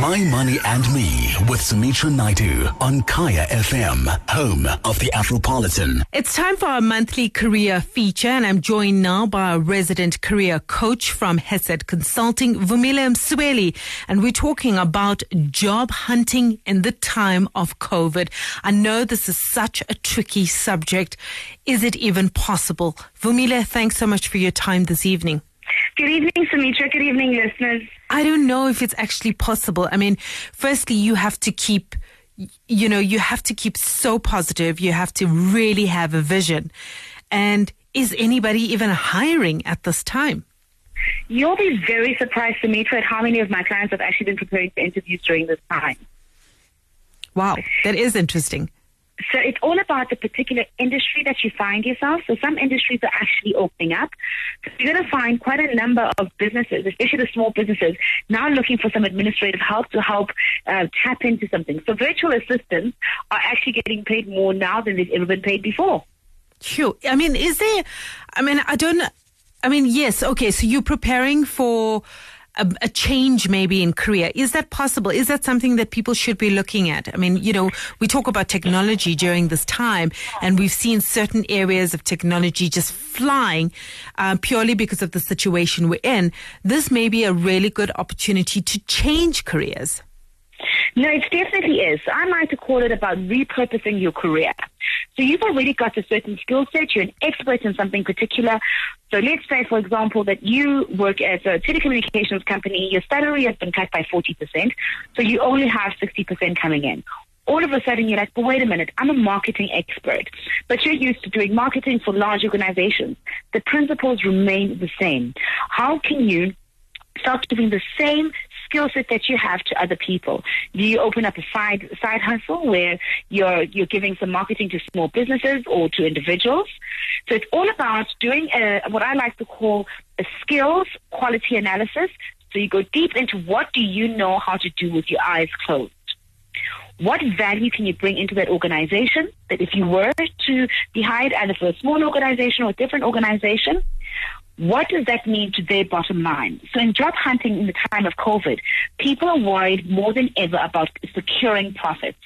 My Money and Me with Sumitra Nydoo on Kaya FM, home of the Afropolitan. It's time for our monthly career feature, and I'm joined now by a resident career coach from Hesed Consulting, Vumile Msweli, and we're talking about job hunting in the time of COVID. I know this is such a tricky subject. Is it even possible? Vumile, thanks so much for your time this evening. Good evening, Sumitra. Good evening, listeners. I don't know if it's actually possible. I mean, firstly, you have to keep, you know, you have to keep so positive. You have to really have a vision. And is anybody even hiring at this time? You'll be very surprised, Sumitra, at how many of my clients have actually been preparing for interviews during this time. Wow, that is interesting. So it's all about the particular industry that you find yourself. So some industries are actually opening up. So you're going to find quite a number of businesses, especially the small businesses, now looking for some administrative help to help uh, tap into something. So virtual assistants are actually getting paid more now than they've ever been paid before. Sure. I mean, is there, I mean, I don't, I mean, yes. Okay. So you're preparing for, a, a, change maybe in career. Is that possible? Is that something that people should be looking at? I mean, you know, we talk about technology during this time, and we've seen certain areas of technology just flying uh, purely because of the situation we're in. This may be a really good opportunity to change careers. No, it definitely is. I like to call it about repurposing your career. So you've already got a certain skill set. You're an expert in something particular. So let's say, for example, that you work at a telecommunications company. Your salary has been cut by 40%. So you only have 60% coming in. All of a sudden, you're like, but wait a minute, I'm a marketing expert. But you're used to doing marketing for large organizations. The principles remain the same. How can you start doing the same skill set that you have to other people? Do you open up a side side hustle where you're you're giving some marketing to small businesses or to individuals? So it's all about doing a, what I like to call a skills quality analysis. So you go deep into what do you know how to do with your eyes closed. What value can you bring into that organization that if you were to be hired either for a small organization or a different organization, what does that mean to their bottom line? So in job hunting in the time of COVID, people are worried more than ever about securing profits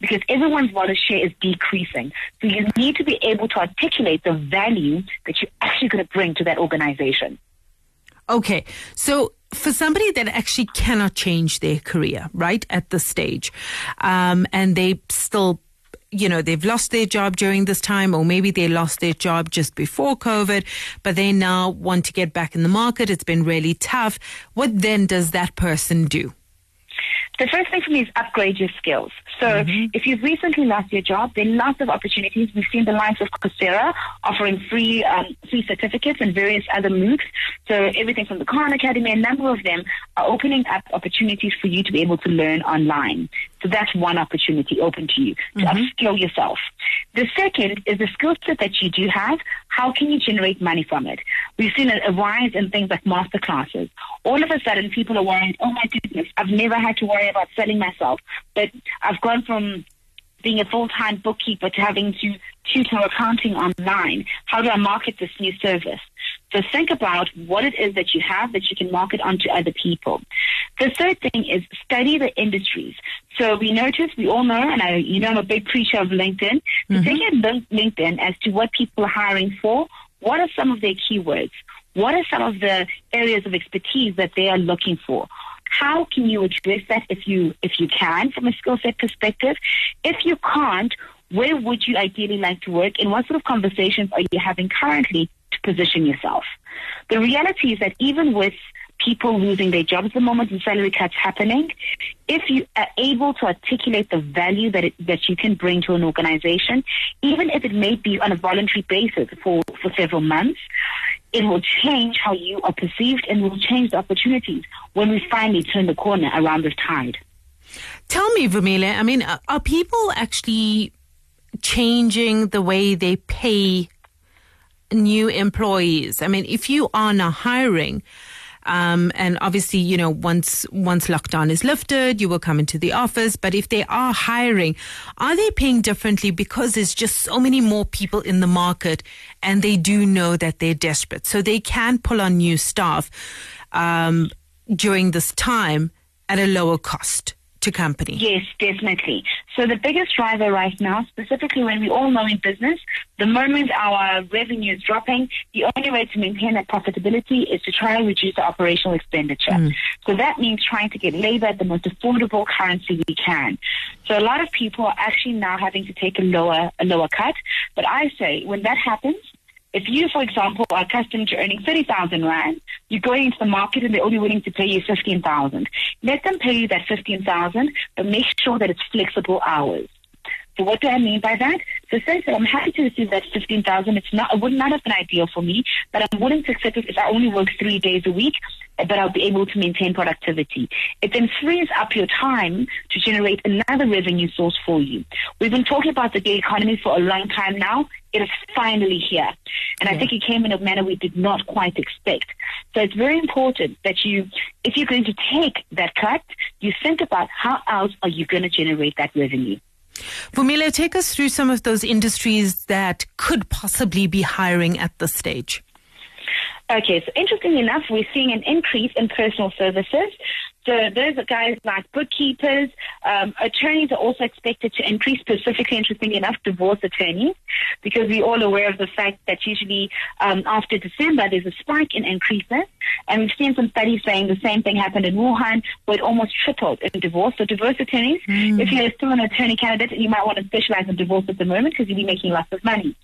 because everyone's wallet share is decreasing. So you need to be able to articulate the value that you're actually going to bring to that organization. Okay. So for somebody that actually cannot change their career, right, at this stage, um, and they still you know, they've lost their job during this time, or maybe they lost their job just before COVID, but they now want to get back in the market. It's been really tough. What then does that person do? The first thing for me is upgrade your skills. So mm-hmm. if you've recently lost your job, there are lots of opportunities. We've seen the likes of Coursera offering free um, free certificates and various other MOOCs. So everything from the Khan Academy, a number of them are opening up opportunities for you to be able to learn online. So that's one opportunity open to you to mm-hmm. upskill yourself. The second is the skill set that you do have. How can you generate money from it? We've seen a, rise in things like master classes. All of a sudden, people are worried, oh my goodness, I've never had to worry about selling myself, but I've gone from being a full-time bookkeeper to having to tutor accounting online. How do I market this new service? So think about what it is that you have that you can market onto other people. The third thing is study the industries. So we notice, we all know, and I, you know, I'm a big preacher of LinkedIn. So mm-hmm. take a LinkedIn as to what people are hiring for. What are some of their keywords? What are some of the areas of expertise that they are looking for? How can you address that if you if you can from a skill set perspective? If you can't, where would you ideally like to work and what sort of conversations are you having currently to position yourself? The reality is that even with people losing their jobs at the moment and salary cuts happening, if you are able to articulate the value that it, that you can bring to an organization, even if it may be on a voluntary basis for, for several months, it will change how you are perceived and will change the opportunities when we finally turn the corner around this tide. Tell me, Vumile, I mean, are people actually changing the way they pay new employees? I mean, if you are now hiring, Um, and obviously, you know, once once lockdown is lifted, you will come into the office. But if they are hiring, are they paying differently? Because there's just so many more people in the market, and they do know that they're desperate, so they can pull on new staff um, during this time at a lower cost to company. Yes, definitely. So the biggest driver right now, specifically when we all know in business, the moment our revenue is dropping, the only way to maintain that profitability is to try and reduce the operational expenditure. Mm. So that means trying to get labor at the most affordable currency we can. So a lot of people are actually now having to take a lower a lower cut. But I say when that happens, if you, for example, are accustomed to earning 30,000 Rand, you're going into the market and they're only willing to pay you 15,000. Let them pay you that 15,000, but make sure that it's flexible hours. So what do I mean by that? So say that I'm happy to receive that 15,000. It's not, it would not have been ideal for me, but I'm willing to accept it if I only work three days a week, but I'll be able to maintain productivity. It then frees up your time to generate another revenue source for you. We've been talking about the gig economy for a long time now. It is finally here. And yeah. I think it came in a manner we did not quite expect. So it's very important that you, if you're going to take that cut, you think about how else are you going to generate that revenue. Vumile, take us through some of those industries that could possibly be hiring at this stage. Okay, so interestingly enough, we're seeing an increase in personal services. So those are guys like bookkeepers. Um, attorneys are also expected to increase, specifically, interestingly enough, divorce attorneys, because we're all aware of the fact that usually um, after December there's a spike in increases. And we've seen some studies saying the same thing happened in Wuhan, where it almost tripled in divorce. So divorce attorneys, mm. if you're still an attorney candidate, you might want to specialize in divorce at the moment because you'll be making lots of money.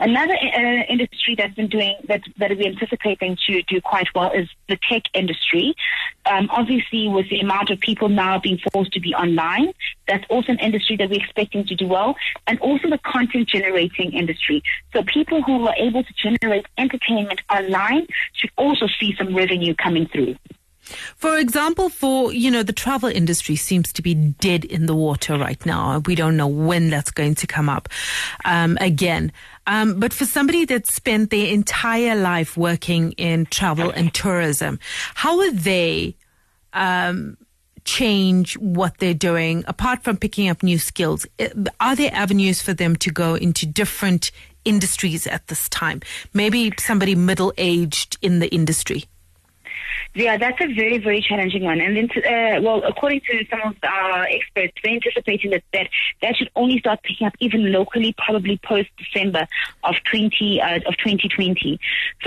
Another uh, industry that's been doing that that we're anticipating to do quite well is the tech industry. Um, obviously, with the amount of people now being forced to be online, that's also an industry that we're expecting to do well, and also the content generating industry. So people who are able to generate entertainment online should also see some revenue coming through. For example, for, you know, the travel industry seems to be dead in the water right now. We don't know when that's going to come up um, again. Um, but for somebody that spent their entire life working in travel and tourism, how are they um, change what they're doing apart from picking up new skills? Are there avenues for them to go into different industries at this time? Maybe somebody middle aged in the industry. Yeah, that's a very, very challenging one. And then, uh, well, according to some of our experts, they're anticipating that, that that should only start picking up even locally, probably post December of 20 uh, of 2020.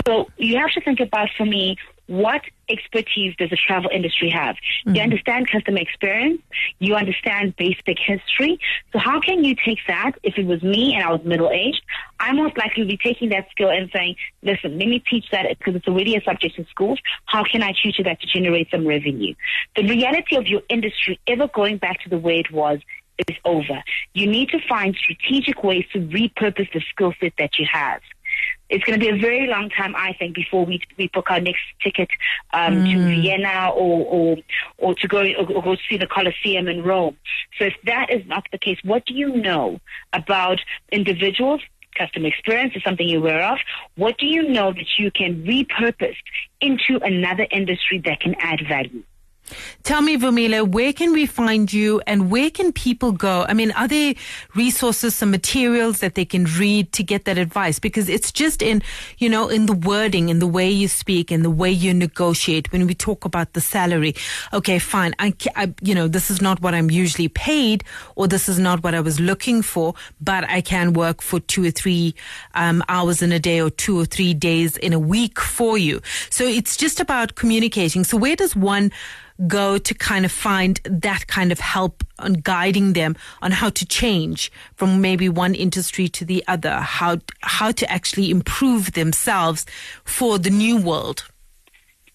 So you have to think about, for me, what expertise does the travel industry have? Mm-hmm. You understand customer experience, you understand basic history. So how can you take that? If it was me and I was middle aged, I most likely would be taking that skill and saying, listen, let me teach that because it's already a subject in schools. How can I tutor that to generate some revenue? The reality of your industry ever going back to the way it was is over. You need to find strategic ways to repurpose the skill set that you have it's going to be a very long time, I think, before we we book our next ticket um, mm. to Vienna or or or to go or, or go see the Colosseum in Rome. So if that is not the case, what do you know about individuals? Customer experience is something you're aware of. What do you know that you can repurpose into another industry that can add value? Tell me, Vumile, where can we find you and where can people go? I mean, are there resources, some materials that they can read to get that advice? Because it's just in, you know, in the wording, in the way you speak, in the way you negotiate when we talk about the salary. Okay, fine. I, I you know, this is not what I'm usually paid or this is not what I was looking for, but I can work for two or three um, hours in a day or two or three days in a week for you. So it's just about communicating. So where does one go to kind of find that kind of help on guiding them on how to change from maybe one industry to the other, how how to actually improve themselves for the new world?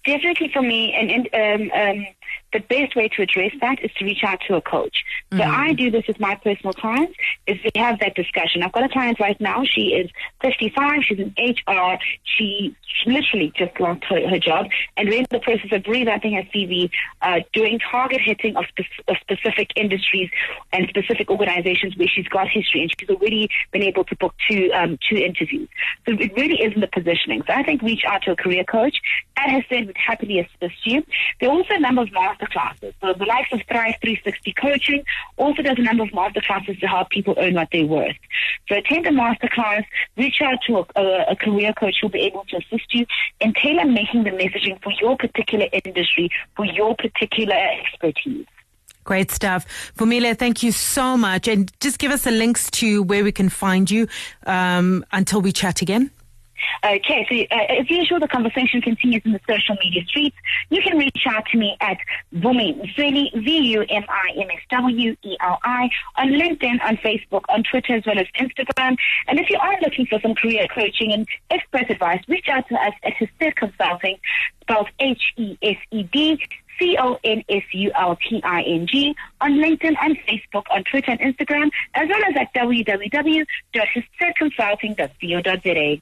Definitely for me, and, and um, um, the best way to address that is to reach out to a coach. So mm-hmm. I do this with my personal clients is we have that discussion. I've got a client right now. She is 55. She's in HR. She literally just lost her, her job and we're in the process of revamping her CV, uh, doing target hitting of, spe- of specific industries and specific organizations where she's got history and she's already been able to book two, um, two interviews. So it really is in the positioning. So I think reach out to a career coach at Hesed would happily assist you. There are also a number of masterclasses. So the likes of Thrive 360 Coaching also does a number of masterclasses to help people earn what they're worth. So attend a masterclass, reach out to a, a, a career coach who'll be able to assist you in tailor making the messaging for your particular industry, for your particular expertise. Great stuff. Vumile, thank you so much. And just give us the links to where we can find you um, until we chat again. Okay, so uh, as usual, the conversation continues in the social media streets. You can reach out to me at Vumi Msweli, V-U-M-I-M-S-W-E-L-I, on LinkedIn, on Facebook, on Twitter, as well as Instagram. And if you are looking for some career coaching and expert advice, reach out to us at Hesed Consulting, spelled H-E-S-E-D, C-O-N-S-U-L-T-I-N-G on LinkedIn and Facebook, on Twitter and Instagram, as well as at www.hesedconsulting.co.za.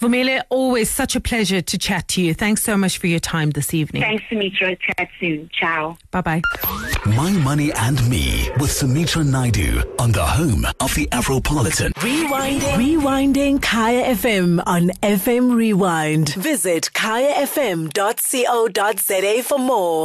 Vumile, always such a pleasure to chat to you. Thanks so much for your time this evening. Thanks, Sumitra. Chat soon. Ciao. Bye bye. My Money and Me with Sumitra Nydoo on the home of the Afropolitan. Rewinding. Rewinding Kaya FM on FM Rewind. Visit kayafm.co.za for more.